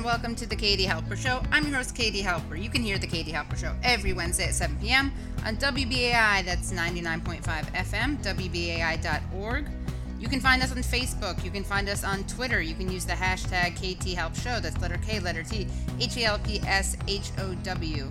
and welcome to the Katie Halper Show. I'm your host, Katie Halper. You can hear the Katie Halper Show every Wednesday at 7 p.m. on WBAI, that's 99.5 FM, WBAI.org. You can find us on Facebook. You can find us on Twitter. You can use the hashtag KTHalpShow. That's letter K, letter T, H A L P S H O W.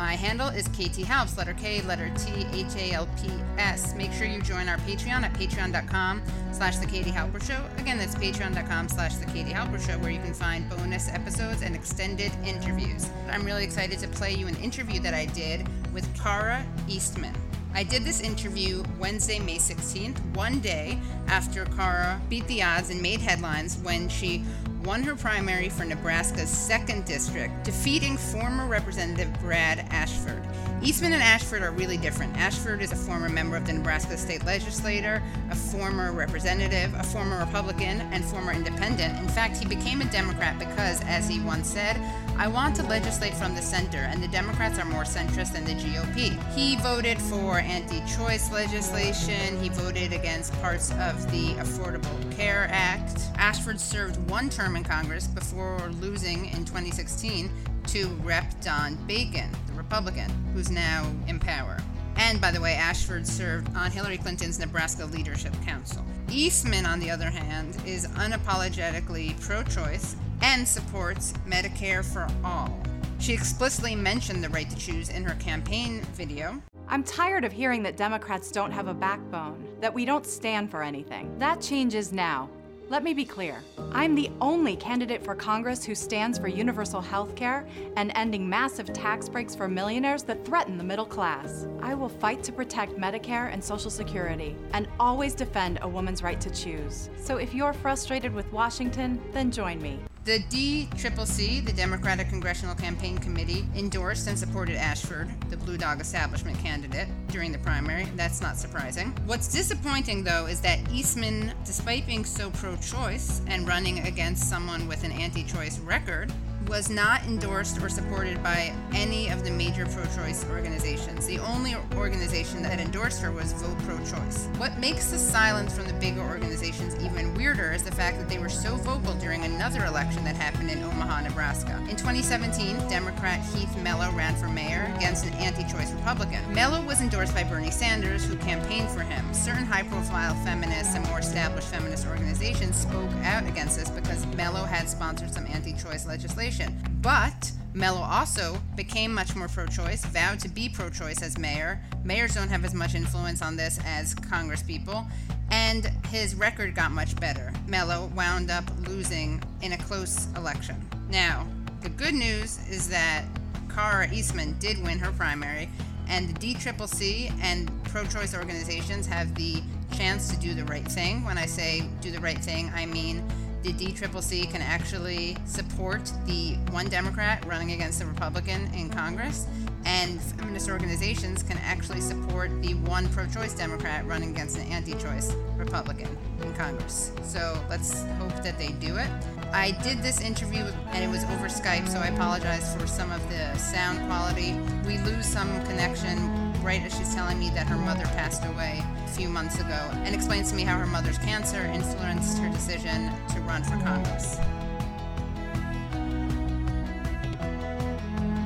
My handle is KT Halps, letter K, letter T, H A L P S. Make sure you join our Patreon at patreon.com slash The Katie Halper Show. Again, that's patreon.com slash The Katie Halper Show, where you can find bonus episodes and extended interviews. I'm really excited to play you an interview that I did with Kara Eastman. I did this interview Wednesday, May 16th, one day after Kara beat the odds and made headlines when she won her primary for Nebraska's 2nd District, defeating former Representative Brad Ashford. Eastman and Ashford are really different. Ashford is a former member of the Nebraska state legislature, a former representative, a former Republican, and former independent. In fact, he became a Democrat because, as he once said, I want to legislate from the center, and the Democrats are more centrist than the GOP. He voted for anti choice legislation, he voted against parts of the Affordable Care Act. Ashford served one term in Congress before losing in 2016 to Rep. Don Bacon, the Republican, who's now in power. And by the way, Ashford served on Hillary Clinton's Nebraska Leadership Council. Eastman, on the other hand, is unapologetically pro choice and supports Medicare for all. She explicitly mentioned the right to choose in her campaign video. I'm tired of hearing that Democrats don't have a backbone, that we don't stand for anything. That changes now. Let me be clear. I'm the only candidate for Congress who stands for universal health care and ending massive tax breaks for millionaires that threaten the middle class. I will fight to protect Medicare and Social Security and always defend a woman's right to choose. So if you're frustrated with Washington, then join me. The DCCC, the Democratic Congressional Campaign Committee, endorsed and supported Ashford, the Blue Dog establishment candidate, during the primary. That's not surprising. What's disappointing, though, is that Eastman, despite being so pro choice and running against someone with an anti choice record, was not endorsed or supported by any of the major pro choice organizations. The only organization that endorsed her was Vote Pro Choice. What makes the silence from the bigger organizations even weirder is the fact that they were so vocal during another election that happened in Omaha, Nebraska. In 2017, Democrat Heath Mello ran for mayor against an anti choice Republican. Mello was endorsed by Bernie Sanders, who campaigned for him. Certain high profile feminists and more established feminist organizations spoke out against this because Mello had sponsored some anti choice legislation. But Mello also became much more pro choice, vowed to be pro choice as mayor. Mayors don't have as much influence on this as congresspeople, and his record got much better. Mello wound up losing in a close election. Now, the good news is that Kara Eastman did win her primary, and the DCCC and pro choice organizations have the chance to do the right thing. When I say do the right thing, I mean the DCCC can actually support the one Democrat running against the Republican in Congress, and feminist organizations can actually support the one pro choice Democrat running against an anti choice Republican in Congress. So let's hope that they do it. I did this interview and it was over Skype, so I apologize for some of the sound quality. We lose some connection right as she's telling me that her mother passed away a few months ago and explains to me how her mother's cancer influenced her decision to run for Congress.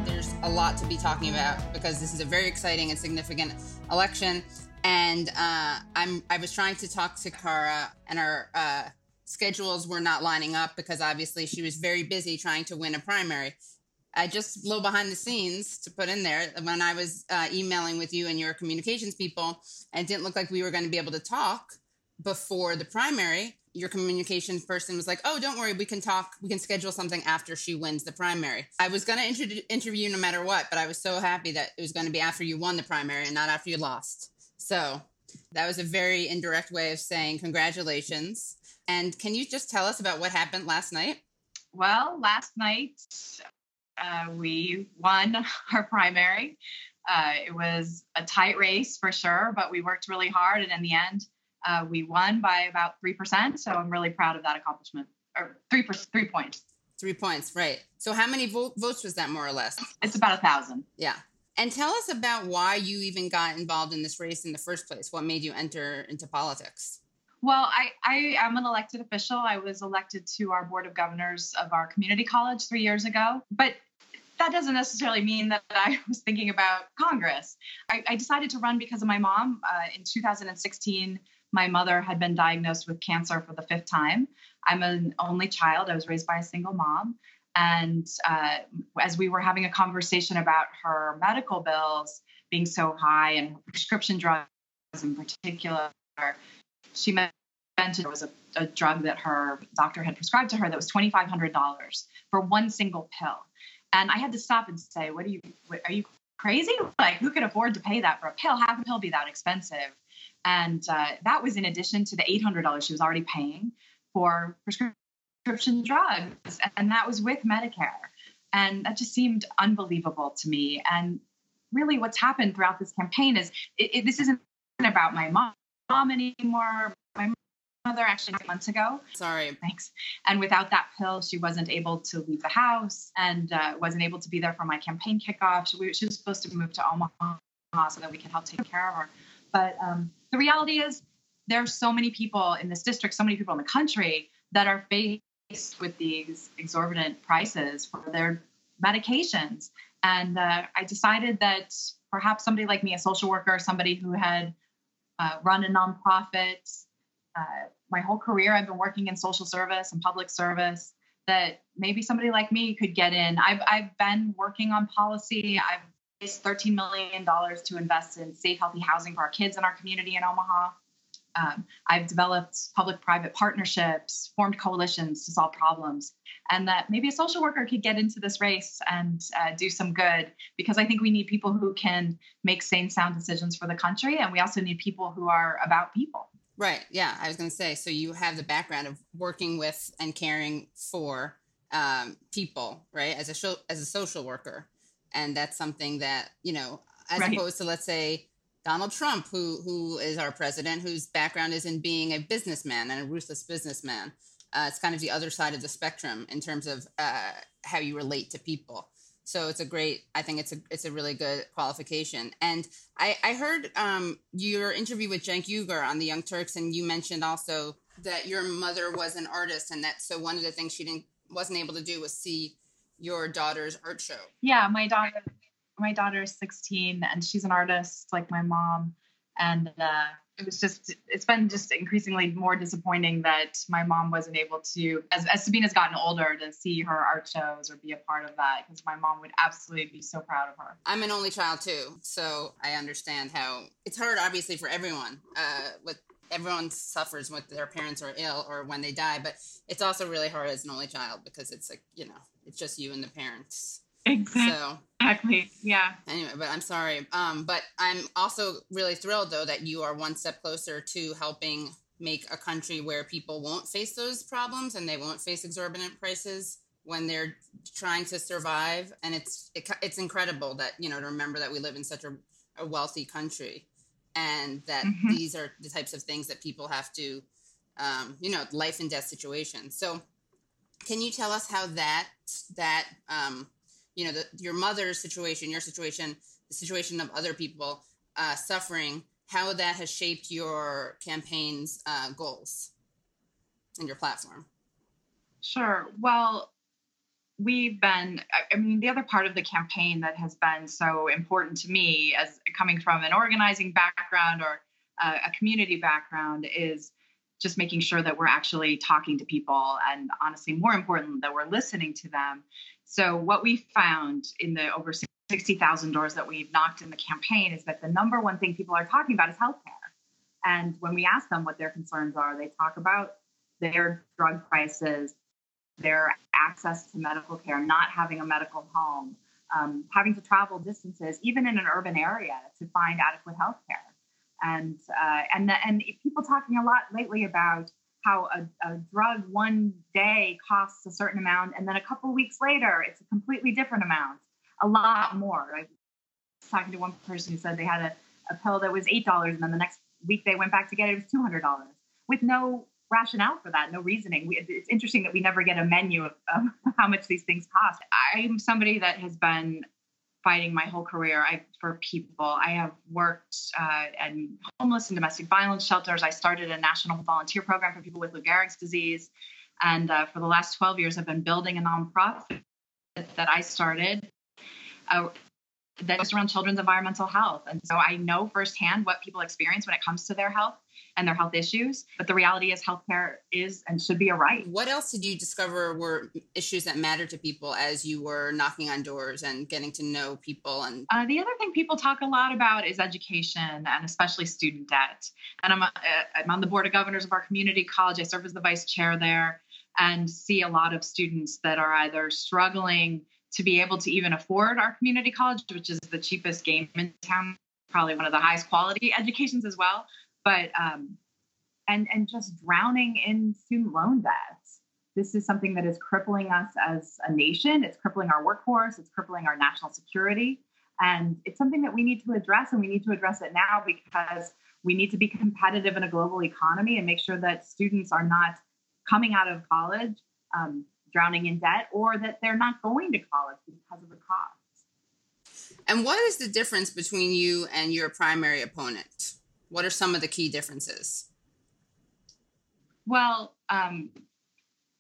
There's a lot to be talking about because this is a very exciting and significant election. And uh, I'm I was trying to talk to Kara, and our uh, schedules were not lining up because obviously she was very busy trying to win a primary. I just low behind the scenes to put in there when I was uh, emailing with you and your communications people, and it didn't look like we were going to be able to talk before the primary. Your communications person was like, "Oh, don't worry, we can talk. We can schedule something after she wins the primary." I was going to inter- interview no matter what, but I was so happy that it was going to be after you won the primary and not after you lost. So that was a very indirect way of saying congratulations. And can you just tell us about what happened last night? Well, last night uh, we won our primary. Uh, it was a tight race for sure, but we worked really hard. And in the end, uh, we won by about 3%. So I'm really proud of that accomplishment. Or three, three points. Three points, right. So how many vo- votes was that more or less? It's about a thousand. Yeah. And tell us about why you even got involved in this race in the first place. What made you enter into politics? Well, I, I am an elected official. I was elected to our board of governors of our community college three years ago. But that doesn't necessarily mean that I was thinking about Congress. I, I decided to run because of my mom. Uh, in 2016, my mother had been diagnosed with cancer for the fifth time. I'm an only child. I was raised by a single mom. And uh, as we were having a conversation about her medical bills being so high and prescription drugs in particular, she mentioned there was a, a drug that her doctor had prescribed to her that was $2,500 for one single pill. And I had to stop and say, "What are you? What, are you crazy? Like, who could afford to pay that for a pill? How can a pill be that expensive?" And uh, that was in addition to the $800 she was already paying for prescription drugs, and that was with Medicare. And that just seemed unbelievable to me. And really, what's happened throughout this campaign is it, it, this isn't about my mom anymore. My mother actually months ago. Sorry. Thanks. And without that pill, she wasn't able to leave the house and uh, wasn't able to be there for my campaign kickoff. She, she, was supposed to move to Omaha so that we could help take care of her. But um, the reality is, there's so many people in this district, so many people in the country that are faced with these exorbitant prices for their medications. And uh, I decided that perhaps somebody like me, a social worker, somebody who had uh, run a nonprofit, uh, my whole career I've been working in social service and public service that maybe somebody like me could get in. I've, I've been working on policy. I've raised $13 million to invest in safe, healthy housing for our kids in our community in Omaha. Um, I've developed public private partnerships, formed coalitions to solve problems, and that maybe a social worker could get into this race and uh, do some good because I think we need people who can make sane, sound decisions for the country. And we also need people who are about people. Right. Yeah. I was going to say, so you have the background of working with and caring for um, people, right? As a show, as a social worker, and that's something that you know, as right. opposed to let's say Donald Trump, who who is our president, whose background is in being a businessman and a ruthless businessman. Uh, it's kind of the other side of the spectrum in terms of uh, how you relate to people. So it's a great. I think it's a it's a really good qualification. And I I heard um, your interview with Cenk Uygur on the Young Turks, and you mentioned also that your mother was an artist, and that so one of the things she didn't wasn't able to do was see your daughter's art show. Yeah, my daughter my daughter is 16, and she's an artist like my mom, and uh, it was just it's been just increasingly more disappointing that my mom wasn't able to as, as sabina's gotten older to see her art shows or be a part of that because my mom would absolutely be so proud of her. I'm an only child too so i understand how it's hard obviously for everyone uh, with everyone suffers when their parents are ill or when they die but it's also really hard as an only child because it's like you know it's just you and the parents Exactly. Exactly. Yeah. Anyway, but I'm sorry. Um, but I'm also really thrilled though that you are one step closer to helping make a country where people won't face those problems and they won't face exorbitant prices when they're trying to survive. And it's it, it's incredible that you know to remember that we live in such a, a wealthy country and that mm-hmm. these are the types of things that people have to, um, you know, life and death situations. So, can you tell us how that that um, you know the, your mother's situation your situation the situation of other people uh, suffering how that has shaped your campaign's uh, goals and your platform? Sure. Well we've been i mean the other part of the campaign that has been so important to me as coming from an organizing background or uh, a community background is just making sure that we're actually talking to people and honestly more important that we're listening to them so, what we found in the over 60,000 doors that we've knocked in the campaign is that the number one thing people are talking about is healthcare. And when we ask them what their concerns are, they talk about their drug prices, their access to medical care, not having a medical home, um, having to travel distances, even in an urban area, to find adequate health care. And, uh, and, the, and people talking a lot lately about how a, a, drug one day costs a certain amount and then a couple weeks later it's a completely different amount a lot more. I was talking to one person who said they had a, a pill that was $8 and then the next week they went back to get it it was $200 with no rationale for that no reasoning. We, it's interesting that we never get a menu of, of how much these things cost. I'm somebody that has been fighting my whole career I, for people. I have worked uh, in homeless and domestic violence shelters. I started a national volunteer program for people with Lou Gehrig's disease. And uh, for the last 12 years, I've been building a nonprofit that I started uh, that is around children's environmental health. And so I know firsthand what people experience when it comes to their health and their health issues. But the reality is, healthcare is and should be a right. What else did you discover were issues that matter to people as you were knocking on doors and getting to know people? And uh, the other thing people talk a lot about is education and especially student debt. And I'm, uh, I'm on the board of governors of our community college. I serve as the vice chair there and see a lot of students that are either struggling to be able to even afford our community college, which is the cheapest game in town, probably one of the highest quality educations as well, but um, and and just drowning in student loan debts. This is something that is crippling us as a nation. It's crippling our workforce. It's crippling our national security, and it's something that we need to address, and we need to address it now because we need to be competitive in a global economy and make sure that students are not coming out of college um, drowning in debt or that they're not going to college because of the cost. And what is the difference between you and your primary opponent? What are some of the key differences? Well, um,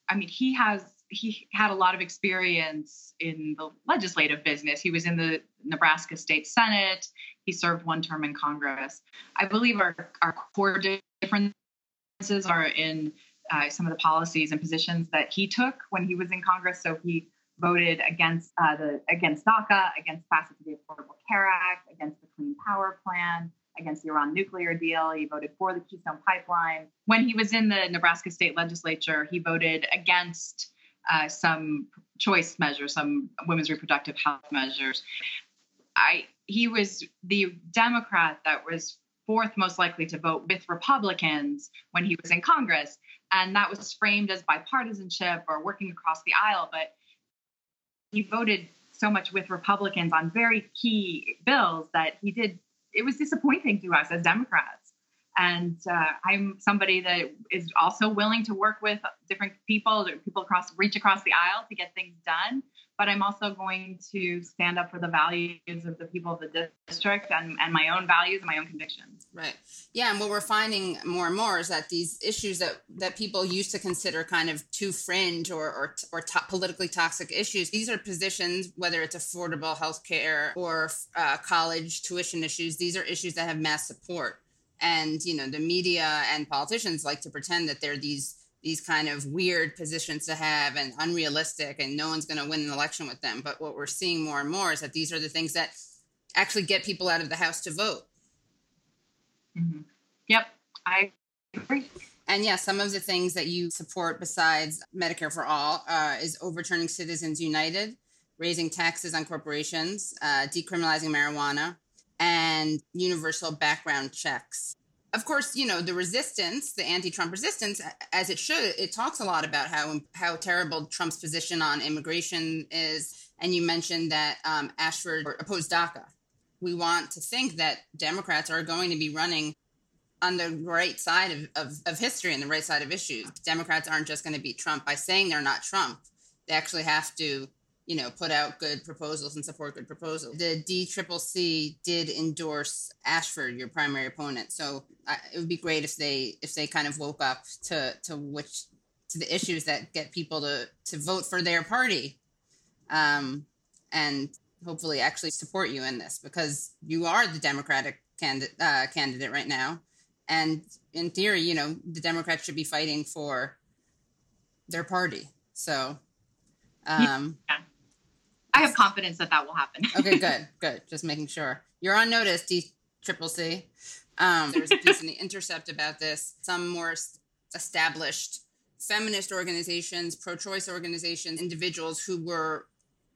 I mean, he has he had a lot of experience in the legislative business. He was in the Nebraska State Senate. He served one term in Congress. I believe our our core differences are in uh, some of the policies and positions that he took when he was in Congress. So he voted against uh, the against DACA, against passage of the Affordable Care Act, against the Clean Power Plan, against the Iran nuclear deal. He voted for the Keystone Pipeline. When he was in the Nebraska state legislature, he voted against uh, some choice measures, some women's reproductive health measures. I he was the Democrat that was fourth most likely to vote with Republicans when he was in Congress. And that was framed as bipartisanship or working across the aisle. But he voted so much with Republicans on very key bills that he did, it was disappointing to us as Democrats. And uh, I'm somebody that is also willing to work with different people, people across, reach across the aisle to get things done but I'm also going to stand up for the values of the people of the district and, and my own values and my own convictions. Right. Yeah. And what we're finding more and more is that these issues that, that people used to consider kind of too fringe or, or, or to- politically toxic issues, these are positions, whether it's affordable health care or uh, college tuition issues, these are issues that have mass support. And, you know, the media and politicians like to pretend that they're these these kind of weird positions to have and unrealistic and no one's going to win an election with them. But what we're seeing more and more is that these are the things that actually get people out of the house to vote. Mm-hmm. yep i agree. And yeah, some of the things that you support besides Medicare for All uh, is overturning Citizens United, raising taxes on corporations, uh, decriminalizing marijuana, and universal background checks of course, you know, the resistance, the anti-Trump resistance, as it should, it talks a lot about how how terrible Trump's position on immigration is. And you mentioned that um, Ashford opposed DACA. We want to think that Democrats are going to be running on the right side of, of, of history and the right side of issues. Democrats aren't just going to beat Trump by saying they're not Trump. They actually have to you know, put out good proposals and support good proposals. The DCCC did endorse Ashford, your primary opponent. So uh, it would be great if they if they kind of woke up to to which to the issues that get people to to vote for their party, um, and hopefully actually support you in this because you are the Democratic candidate uh, candidate right now, and in theory, you know, the Democrats should be fighting for their party. So. Um, yeah I have confidence that that will happen. okay, good, good. Just making sure you're on notice, D Triple C. Um, there's a piece in the Intercept about this. Some more established feminist organizations, pro-choice organizations, individuals who were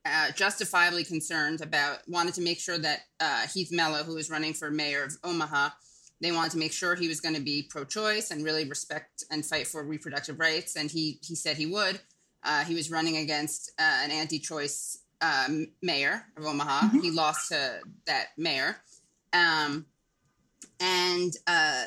uh, justifiably concerned about wanted to make sure that uh, Heath Mello, who was running for mayor of Omaha, they wanted to make sure he was going to be pro-choice and really respect and fight for reproductive rights, and he he said he would. Uh, he was running against uh, an anti-choice um, mayor of Omaha. Mm-hmm. He lost to that mayor. Um, and uh,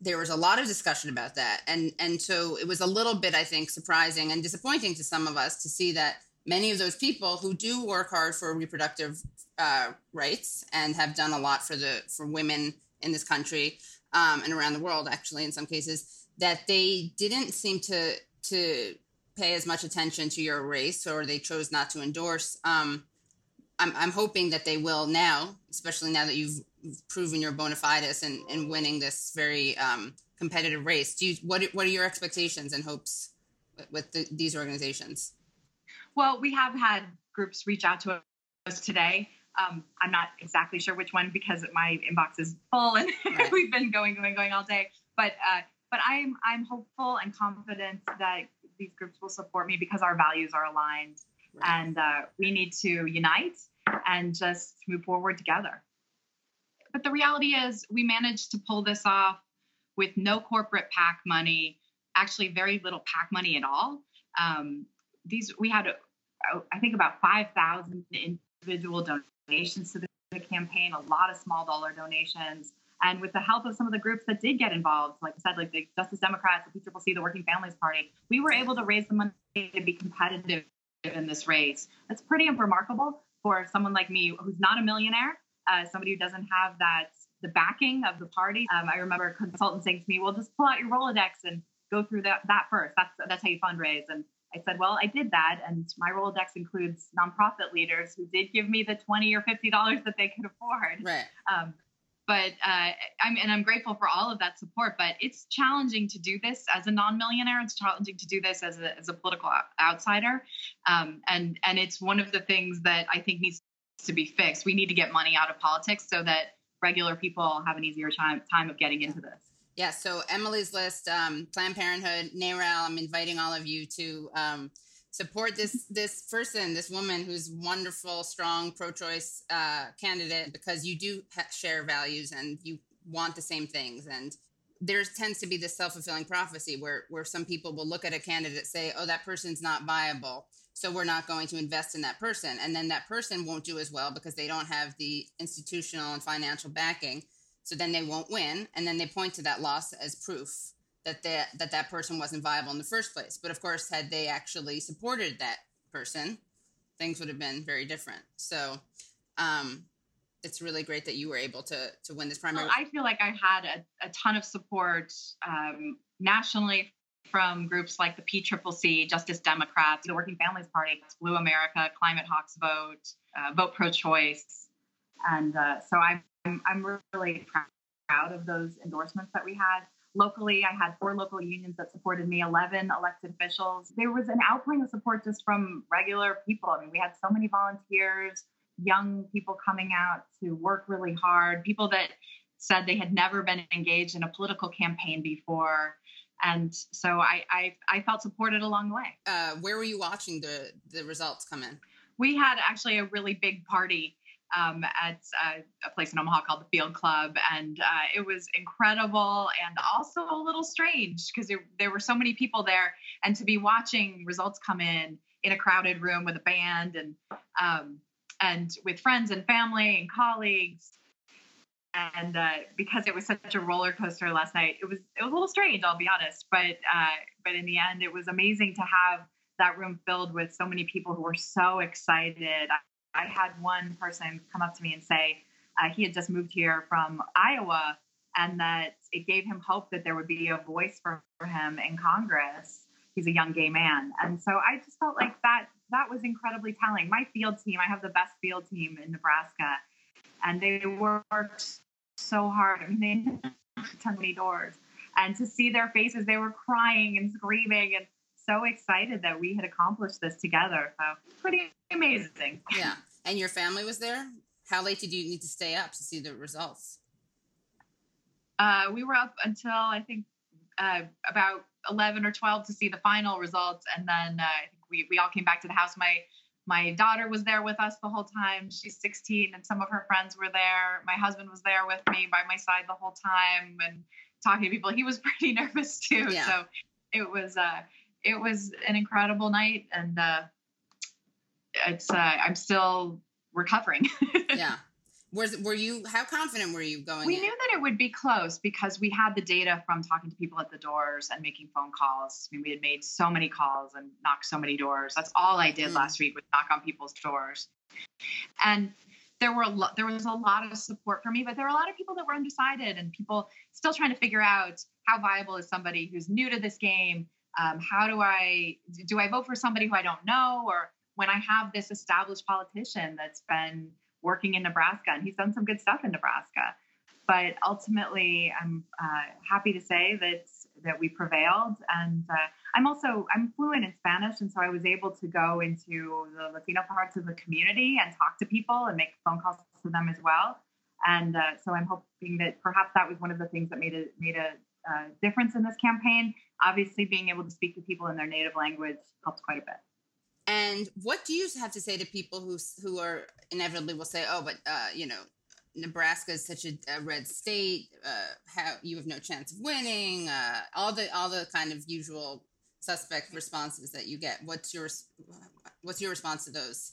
there was a lot of discussion about that. And, and so it was a little bit, I think, surprising and disappointing to some of us to see that many of those people who do work hard for reproductive uh, rights and have done a lot for the for women in this country um, and around the world, actually, in some cases, that they didn't seem to to pay as much attention to your race or they chose not to endorse. Um, I'm, I'm hoping that they will now, especially now that you've proven your bona fides and, and winning this very um, competitive race. Do you, what, what are your expectations and hopes with, with the, these organizations? Well, we have had groups reach out to us today. Um, I'm not exactly sure which one because my inbox is full and right. we've been going, going, going all day. But uh, but I'm I'm hopeful and confident that these groups will support me because our values are aligned, right. and uh, we need to unite and just move forward together. But the reality is, we managed to pull this off with no corporate PAC money, actually very little PAC money at all. Um, these we had, uh, I think, about five thousand individual donations to the campaign, a lot of small dollar donations. And with the help of some of the groups that did get involved, like I said, like the Justice Democrats, the PCCC, the Working Families Party, we were able to raise the money to be competitive in this race. That's pretty remarkable for someone like me who's not a millionaire, uh, somebody who doesn't have that the backing of the party. Um, I remember a consultant saying to me, "Well, just pull out your Rolodex and go through that that first. That's that's how you fundraise." And I said, "Well, I did that, and my Rolodex includes nonprofit leaders who did give me the twenty or fifty dollars that they could afford." Right. Um, but uh, I'm and I'm grateful for all of that support. But it's challenging to do this as a non-millionaire. It's challenging to do this as a as a political outsider, um, and and it's one of the things that I think needs to be fixed. We need to get money out of politics so that regular people have an easier time time of getting into this. Yeah. So Emily's list, um, Planned Parenthood, NARAL. I'm inviting all of you to. Um, support this this person, this woman who's wonderful, strong, pro-choice uh, candidate because you do ha- share values and you want the same things. And there tends to be this self-fulfilling prophecy where where some people will look at a candidate say, "Oh, that person's not viable." So we're not going to invest in that person. And then that person won't do as well because they don't have the institutional and financial backing. So then they won't win. And then they point to that loss as proof that that that that person wasn't viable in the first place. But of course, had they actually supported that person, things would have been very different. So, um, it's really great that you were able to to win this primary. Well, I feel like I had a, a ton of support um, nationally from groups like the PCCC, Justice Democrats, the Working Families Party, Blue America, Climate Hawks Vote, uh, Vote Pro Choice, and uh, so I'm I'm really proud of those endorsements that we had. Locally, I had four local unions that supported me, 11 elected officials. There was an outpouring of support just from regular people. I mean, we had so many volunteers, young people coming out to work really hard, people that said they had never been engaged in a political campaign before. And so I, I, I felt supported along the way. Uh, where were you watching the, the results come in? We had actually a really big party um, at uh, a place in Omaha called the Field Club, and uh, it was incredible and also a little strange because there, there were so many people there, and to be watching results come in in a crowded room with a band and um, and with friends and family and colleagues. And uh, because it was such a roller coaster last night, it was it was a little strange. I'll be honest, but uh, but in the end, it was amazing to have that room filled with so many people who were so excited. I had one person come up to me and say uh, he had just moved here from Iowa and that it gave him hope that there would be a voice for, him in Congress. He's a young gay man. And so I just felt like that that was incredibly telling. My field team, I have the best field team in Nebraska, and they worked so hard. I mean, they knocked many doors. And to see their faces, they were crying and screaming and so excited that we had accomplished this together. So pretty amazing. Yeah. And your family was there? How late did you need to stay up to see the results? Uh, we were up until I think uh, about 11 or 12 to see the final results. And then uh, we, we all came back to the house. My my daughter was there with us the whole time. She's 16, and some of her friends were there. My husband was there with me by my side the whole time and talking to people. He was pretty nervous too. Yeah. So it was uh, it was an incredible night, and uh, it's uh, I'm still recovering. yeah. Was were you how confident were you going? We in? knew that it would be close because we had the data from talking to people at the doors and making phone calls. I mean, we had made so many calls and knocked so many doors. That's all I did mm. last week was knock on people's doors. And there were a lot, there was a lot of support for me, but there were a lot of people that were undecided and people still trying to figure out how viable is somebody who's new to this game. Um, how do I do I vote for somebody who I don't know, or when I have this established politician that's been working in Nebraska and he's done some good stuff in Nebraska. But ultimately, I'm uh, happy to say that that we prevailed, and uh, I'm also I'm fluent in Spanish, and so I was able to go into the Latino parts of the community and talk to people and make phone calls to them as well. And uh, so I'm hoping that perhaps that was one of the things that made a made a uh, difference in this campaign. Obviously, being able to speak to people in their native language helps quite a bit. And what do you have to say to people who who are inevitably will say, "Oh, but uh, you know, Nebraska is such a, a red state. Uh, how you have no chance of winning. Uh, all the all the kind of usual suspect responses that you get. What's your what's your response to those?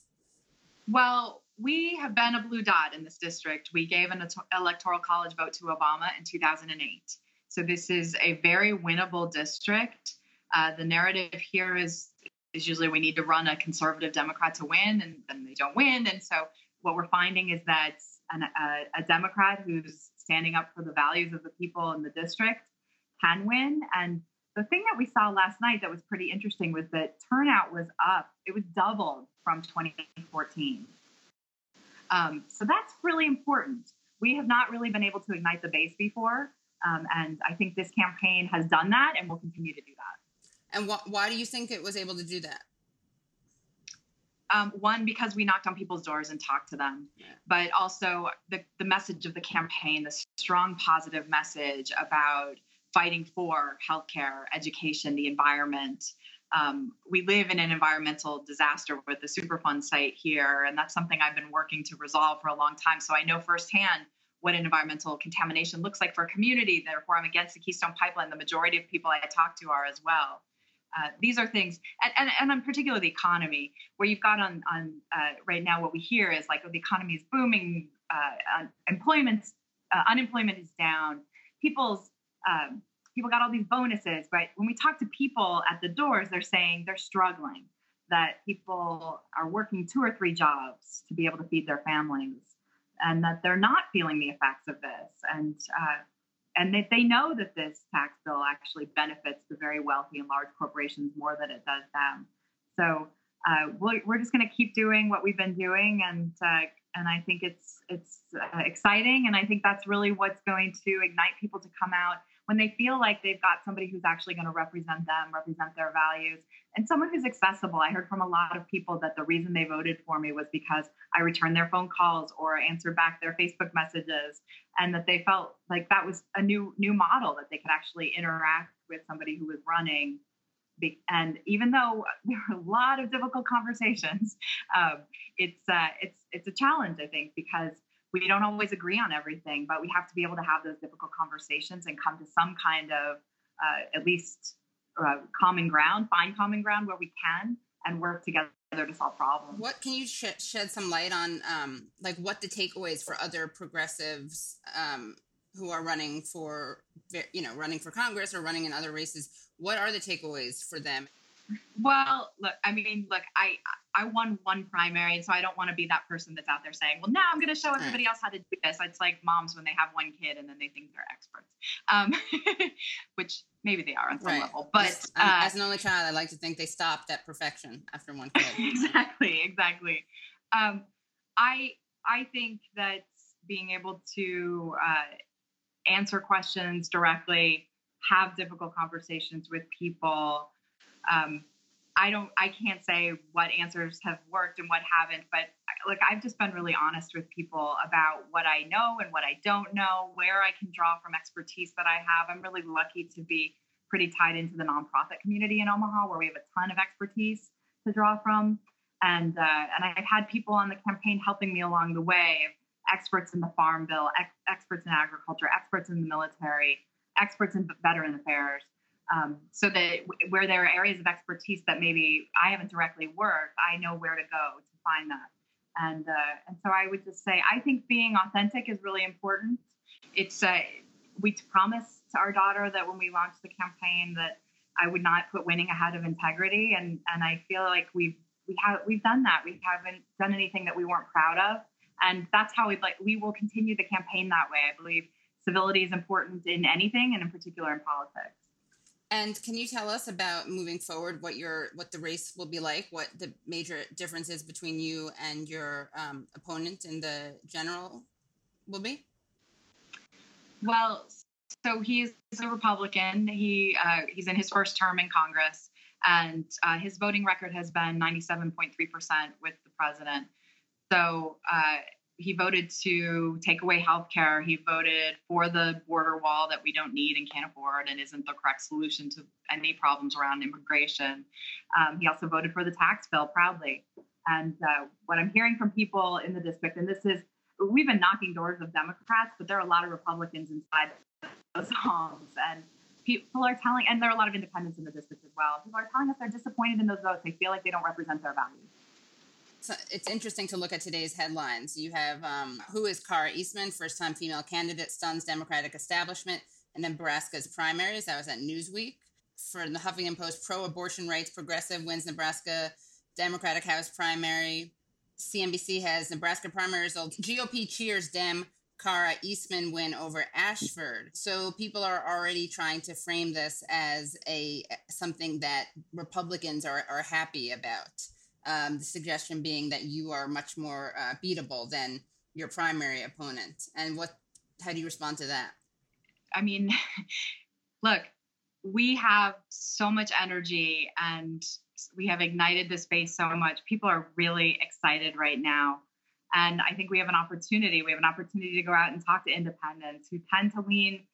Well, we have been a blue dot in this district. We gave an electoral college vote to Obama in 2008. So this is a very winnable district. Uh, the narrative here is is usually we need to run a conservative Democrat to win, and then they don't win. And so what we're finding is that an, a, a Democrat who's standing up for the values of the people in the district can win. And the thing that we saw last night that was pretty interesting was that turnout was up. It was doubled from 2014. Um, so that's really important. We have not really been able to ignite the base before. Um, and I think this campaign has done that and will continue to do that. And wh- why do you think it was able to do that? Um, one, because we knocked on people's doors and talked to them, yeah. but also the, the message of the campaign, the strong positive message about fighting for healthcare, education, the environment. Um, we live in an environmental disaster with the Superfund site here, and that's something I've been working to resolve for a long time. So I know firsthand what an environmental contamination looks like for a community. Therefore, I'm against the Keystone Pipeline. The majority of people I talk to are as well. Uh, these are things, and, and, and in particular the economy, where you've got on on uh, right now what we hear is like oh, the economy is booming, uh, employment uh, unemployment is down, people's um, people got all these bonuses, right? When we talk to people at the doors, they're saying they're struggling, that people are working two or three jobs to be able to feed their families, and that they're not feeling the effects of this, and uh, and that they know that this tax bill actually benefits the very wealthy and large corporations more than it does them. So uh, we're, we're just going to keep doing what we've been doing, and uh, and I think it's it's uh, exciting, and I think that's really what's going to ignite people to come out when they feel like they've got somebody who's actually going to represent them, represent their values, and someone who's accessible. I heard from a lot of people that the reason they voted for me was because I returned their phone calls or answered back their Facebook messages, and that they felt like that was a new new model that they could actually interact with somebody who was running. And even though there are a lot of difficult conversations, um, it's uh, it's it's a challenge, I think, because we don't always agree on everything, but we have to be able to have those difficult conversations and come to some kind of uh, at least uh, common ground, find common ground where we can, and work together to solve problems. What can you sh- shed some light on, um, like what the takeaways for other progressives um, who are running for, you know, running for Congress or running in other races? What are the takeaways for them? Well, look, I mean, look, I I won one primary, and so I don't want to be that person that's out there saying, "Well, now I'm going to show everybody else how to do this." It's like moms when they have one kid and then they think they're experts, um, which maybe they are on some right. level. But uh, as an only child, I like to think they stopped at perfection after one kid. exactly, exactly. Um, I I think that being able to uh, answer questions directly, have difficult conversations with people um, I don't, I can't say what answers have worked and what haven't, but like I've just been really honest with people about what I know and what I don't know, where I can draw from expertise that I have. I'm really lucky to be pretty tied into the nonprofit community in Omaha, where we have a ton of expertise to draw from, and uh, and I've had people on the campaign helping me along the way, experts in the farm bill, ex- experts in agriculture, experts in the military, experts in veteran affairs um, so that where there are areas of expertise that maybe I haven't directly worked, I know where to go to find that. And, uh, and so I would just say, I think being authentic is really important. It's, uh, we promised our daughter that when we launched the campaign that I would not put winning ahead of integrity. And, and I feel like we've, we have, we've done that. We haven't done anything that we weren't proud of. And that's how we'd like, we will continue the campaign that way. I believe civility is important in anything and in particular in politics. And can you tell us about moving forward what your what the race will be like? What the major differences between you and your um, opponent in the general will be? Well, so he's a Republican. He uh, he's in his first term in Congress, and uh, his voting record has been 97.3 percent with the president. So uh, he voted to take away health care. He voted for the border wall that we don't need and can't afford and isn't the correct solution to any problems around immigration. Um, he also voted for the tax bill proudly. And uh, what I'm hearing from people in the district, and this is, we've been knocking doors of Democrats, but there are a lot of Republicans inside those homes. And people are telling, and there are a lot of independents in the district as well. People are telling us they're disappointed in those votes. They feel like they don't represent their values it's interesting to look at today's headlines. You have um, who is Kara Eastman, first time female candidate, stuns Democratic establishment, and Nebraska's primaries. That was at Newsweek. For the Huffington Post, pro abortion rights progressive wins Nebraska Democratic House primary. CNBC has Nebraska primary results. GOP cheers Dem Kara Eastman win over Ashford. So people are already trying to frame this as a something that Republicans are, are happy about. Um, the suggestion being that you are much more uh, beatable than your primary opponent. And what? How do you respond to that? I mean, look, we have so much energy and we have ignited the space so much. People are really excited right now. And I think we have an opportunity. We have an opportunity to go out and talk to independents who tend to lean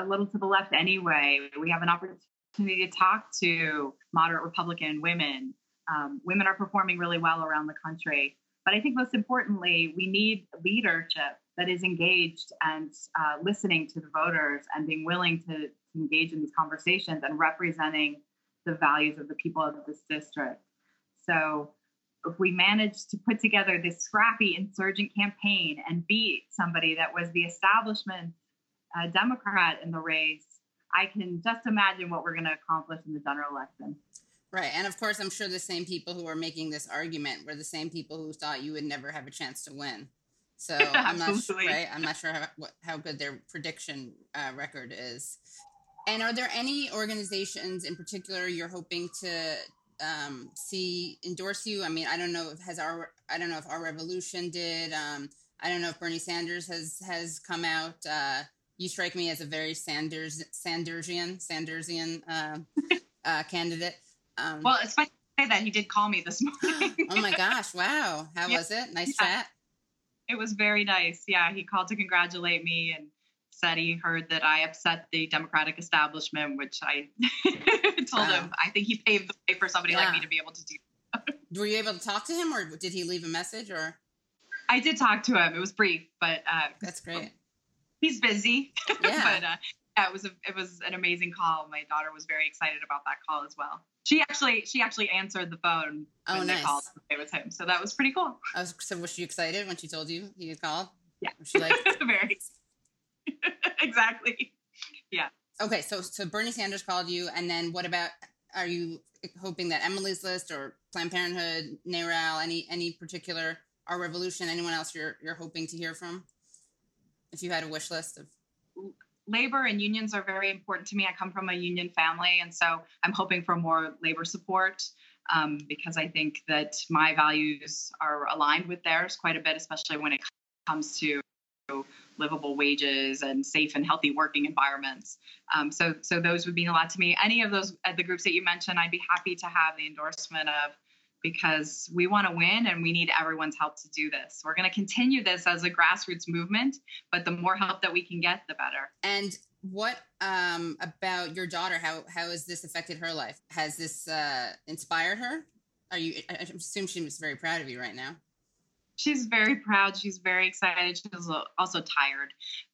a little to the left anyway. We have an opportunity to talk to moderate Republican women um, women are performing really well around the country. But I think most importantly, we need leadership that is engaged and uh, listening to the voters and being willing to, engage in these conversations and representing the values of the people of this district. So if we manage to put together this scrappy insurgent campaign and beat somebody that was the establishment uh, Democrat in the race, I can just imagine what we're going to accomplish in the general election. Right. And of course, I'm sure the same people who are making this argument were the same people who thought you would never have a chance to win. So I'm not sure, right. I'm not sure how, what, how good their prediction uh, record is. And are there any organizations in particular you're hoping to um, see endorse you? I mean, I don't know if has our I don't know if our revolution did. Um, I don't know if Bernie Sanders has has come out. Uh, you strike me as a very Sanders Sandersian Sandersian uh, uh, candidate. Um, well, it's funny that he did call me this morning. oh my gosh! Wow, how yeah. was it? Nice yeah. chat. It was very nice. Yeah, he called to congratulate me and said he heard that I upset the Democratic establishment, which I told wow. him I think he paved the way for somebody yeah. like me to be able to do. Were you able to talk to him, or did he leave a message? Or I did talk to him. It was brief, but uh, that's great. He's busy, yeah. but uh, yeah, it was a, it was an amazing call. My daughter was very excited about that call as well she actually she actually answered the phone oh, when nice. they called. It was him, so that was pretty cool. Was, so was she excited when she told you he had called? Yeah, was she like very exactly. Yeah. Okay, so so Bernie Sanders called you, and then what about? Are you hoping that Emily's List or Planned Parenthood, NARAL, any any particular Our Revolution, anyone else you're you're hoping to hear from? If you had a wish list of labor and unions are very important to me. I come from a union family, and so I'm hoping for more labor support um, because I think that my values are aligned with theirs quite a bit, especially when it comes to livable wages and safe and healthy working environments. Um, so, so those would mean a lot to me. Any of those, uh, the groups that you mentioned, I'd be happy to have the endorsement of because we want to win and we need everyone's help to do this. We're going to continue this as a grassroots movement, but the more help that we can get, the better. And what um, about your daughter? How how has this affected her life? Has this uh, inspired her? Are you? I assume she was very proud of you right now. she's very proud. She's very excited. She's also tired,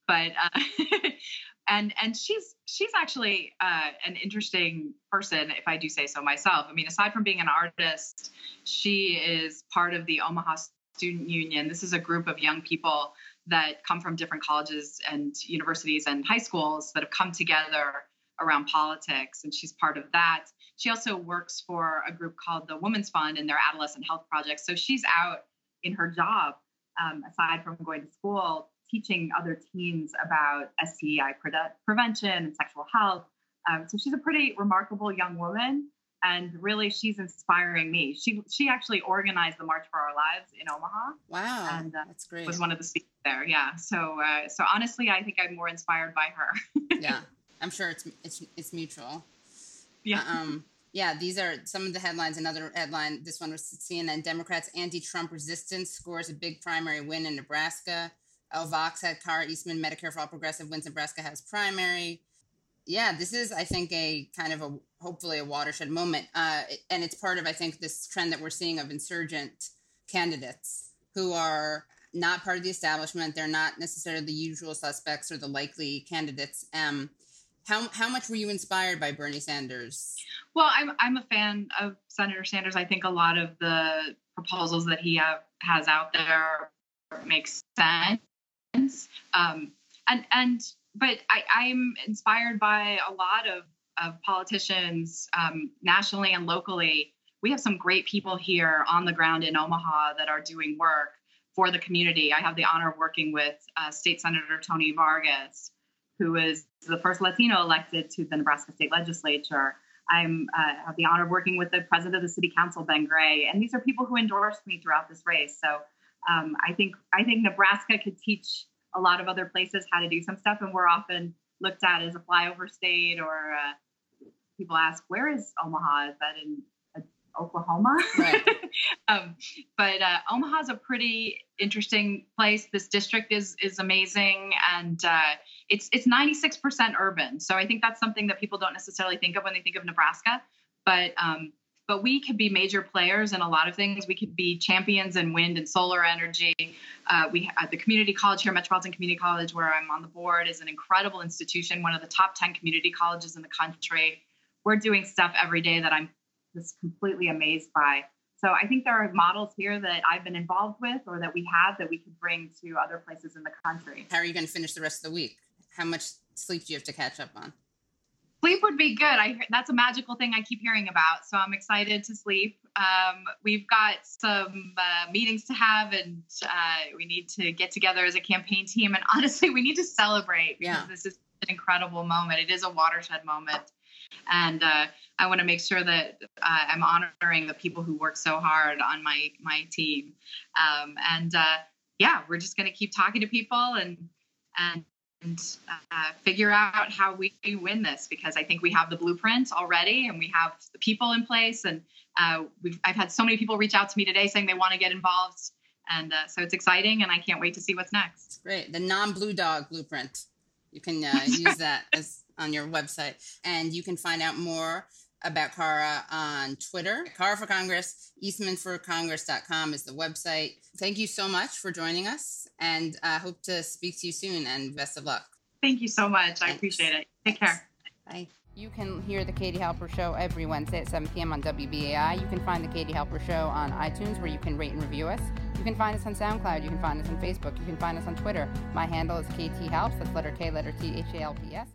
but uh, and and she's she's actually uh, an interesting person, if I do say so myself. I mean, aside from being an artist, she is part of the Omaha Student Union. This is a group of young people that come from different colleges and universities and high schools that have come together around politics, and she's part of that. She also works for a group called the Women's Fund and their adolescent health project. So she's out in her job, um, aside from going to school, teaching other teens about STI pre- prevention and sexual health. Um, so she's a pretty remarkable young woman, and really she's inspiring me. She she actually organized the March for Our Lives in Omaha. Wow, and uh, that's great. Was one of the speakers there. Yeah. So uh, so honestly, I think I'm more inspired by her. yeah, I'm sure it's it's it's mutual. Yeah. Um, yeah, these are some of the headlines. Another headline, this one was CNN Democrats anti Trump resistance scores a big primary win in Nebraska. El Vox had Kara Eastman, Medicare for All Progressive wins Nebraska has primary. Yeah, this is, I think, a kind of a hopefully a watershed moment. Uh, and it's part of, I think, this trend that we're seeing of insurgent candidates who are not part of the establishment. They're not necessarily the usual suspects or the likely candidates. Um, how how much were you inspired by Bernie Sanders? Well, I'm I'm a fan of Senator Sanders. I think a lot of the proposals that he have, has out there makes sense. Um, and and but I, I'm inspired by a lot of of politicians um, nationally and locally. We have some great people here on the ground in Omaha that are doing work for the community. I have the honor of working with uh, State Senator Tony Vargas, who is the first Latino elected to the Nebraska State Legislature. I'm uh, have the honor of working with the president of the city council, Ben Gray, and these are people who endorsed me throughout this race. So um, I think I think Nebraska could teach a lot of other places how to do some stuff, and we're often looked at as a flyover state, or uh, people ask, "Where is Omaha? Is that in Oklahoma. Right. um, but uh, Omaha is a pretty interesting place. This district is is amazing, and uh, it's it's 96% urban. So I think that's something that people don't necessarily think of when they think of Nebraska. But um, but we could be major players in a lot of things. We could be champions in wind and solar energy. Uh, we at the community college here, Metropolitan Community College, where I'm on the board, is an incredible institution, one of the top 10 community colleges in the country. We're doing stuff every day that I'm just completely amazed by. So I think there are models here that I've been involved with or that we have that we could bring to other places in the country. How are you going to finish the rest of the week? How much sleep do you have to catch up on? Sleep would be good. I that's a magical thing I keep hearing about. So I'm excited to sleep. Um, we've got some uh, meetings to have, and uh, we need to get together as a campaign team. And honestly, we need to celebrate because yeah. this is an incredible moment. It is a watershed moment and uh, I want to make sure that uh, I'm honoring the people who work so hard on my my team. Um, and uh, yeah, we're just going to keep talking to people and and and uh, figure out how we win this because I think we have the blueprint already and we have the people in place. And uh, we've I've had so many people reach out to me today saying they want to get involved. And uh, so it's exciting, and I can't wait to see what's next. Great, the non-blue dog blueprint. You can use that as on your website. And you can find out more about Kara on Twitter. Kara for Congress, eastmanforcongress.com is the website. Thank you so much for joining us and I uh, hope to speak to you soon and best of luck. Thank you so much. Thanks. I appreciate it. Take Thanks. care. Bye. You can hear the Katie Halper Show every Wednesday at 7 p.m. on WBAI. You can find the Katie Halper Show on iTunes where you can rate and review us. You can find us on SoundCloud. You can find us on Facebook. You can find us on Twitter. My handle is KT Halps. That's letter K, letter T, H A L P S.